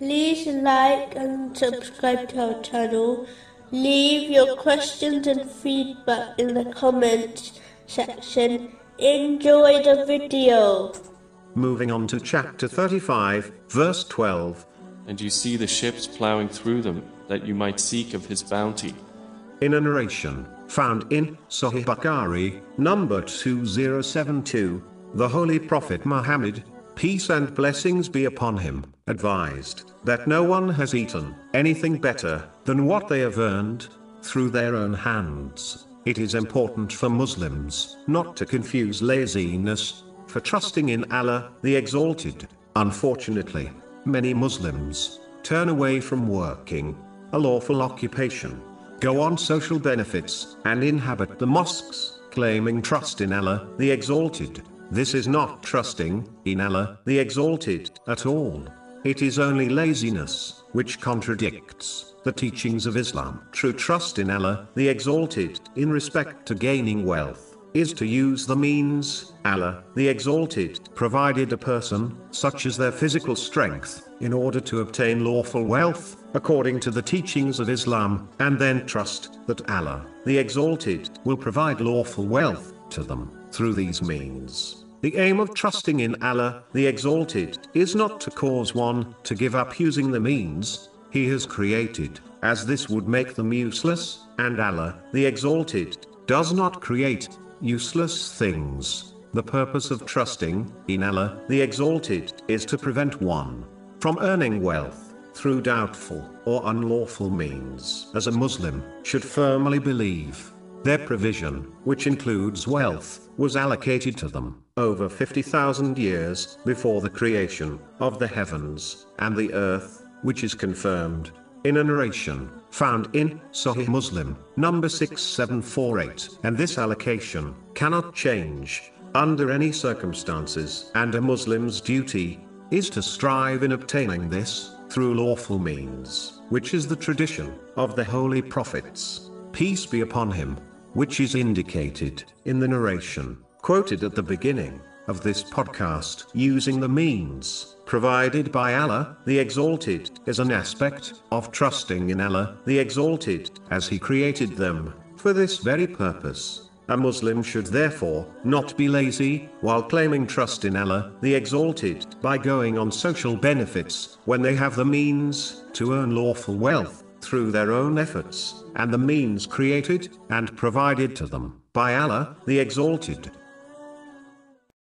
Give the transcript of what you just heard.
like and subscribe to our channel. Leave your questions and feedback in the comments section. Enjoy the video. Moving on to chapter 35, verse 12. And you see the ships plowing through them, that you might seek of his bounty. In a narration found in Sahih Bukhari, number 2072, the Holy Prophet Muhammad, peace and blessings be upon him, advised that no one has eaten anything better than what they have earned through their own hands. It is important for Muslims not to confuse laziness for trusting in Allah, the Exalted. Unfortunately, many Muslims turn away from working, a lawful occupation, go on social benefits, and inhabit the mosques, claiming trust in Allah, the Exalted. This is not trusting in Allah, the Exalted, at all. It is only laziness, which contradicts the teachings of Islam. True trust in Allah, the Exalted, in respect to gaining wealth is to use the means, Allah, the Exalted, provided a person, such as their physical strength, in order to obtain lawful wealth, according to the teachings of Islam, and then trust that Allah, the Exalted, will provide lawful wealth to them through these means. The aim of trusting in Allah, the Exalted, is not to cause one to give up using the means He has created, as this would make them useless, and Allah, the Exalted, does not create useless things. The purpose of trusting in Allah, the Exalted, is to prevent one from earning wealth through doubtful or unlawful means. As a Muslim, should firmly believe their provision, which includes wealth, was allocated to them over 50,000 years before the creation of the heavens and the earth, which is confirmed in a narration found in Sahih Muslim, number 6748. And this allocation cannot change under any circumstances. And a Muslim's duty is to strive in obtaining this through lawful means, which is the tradition of the holy prophets. Peace be upon him, which is indicated in the narration quoted at the beginning of this podcast using the means provided by Allah, the Exalted, is an aspect of trusting in Allah, the Exalted, as He created them, for this very purpose. A Muslim should therefore not be lazy while claiming trust in Allah, the Exalted, by going on social benefits when they have the means to earn lawful wealth through their own efforts, and the means created and provided to them by Allah, the Exalted.